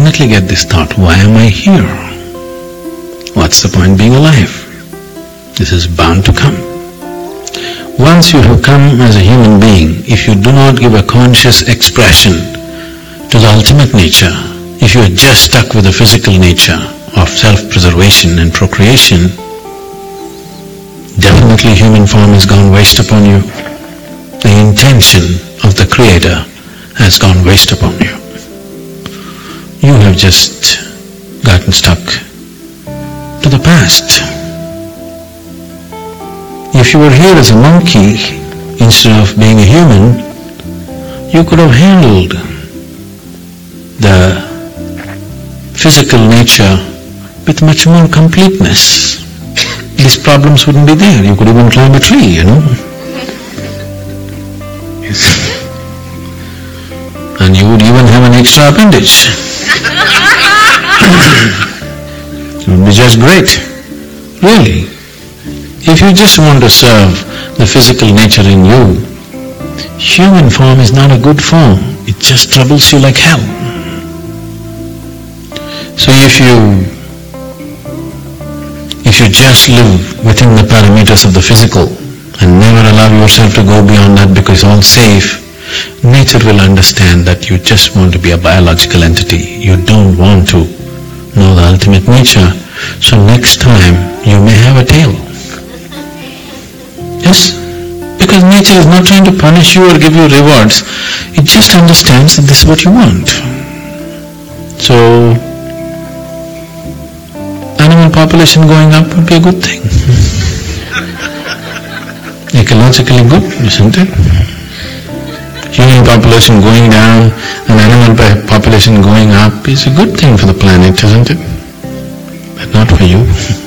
definitely get this thought, why am I here? What's the point being alive? This is bound to come. Once you have come as a human being, if you do not give a conscious expression to the ultimate nature, if you are just stuck with the physical nature of self-preservation and procreation, definitely human form has gone waste upon you. The intention of the Creator has gone waste upon you. You have just gotten stuck to the past. If you were here as a monkey instead of being a human, you could have handled the physical nature with much more completeness. These problems wouldn't be there. You could even climb a tree, you know. And you would even have an extra appendage. It would be just great. Really. If you just want to serve the physical nature in you, human form is not a good form. It just troubles you like hell. So if you if you just live within the parameters of the physical and never allow yourself to go beyond that because all safe, nature will understand that you just want to be a biological entity. You don't want to know the ultimate nature. So next time you may have a tail. Yes? Because nature is not trying to punish you or give you rewards. It just understands that this is what you want. So, animal population going up would be a good thing. Ecologically good, isn't it? human population going down and animal population going up is a good thing for the planet, isn't it? But not for you.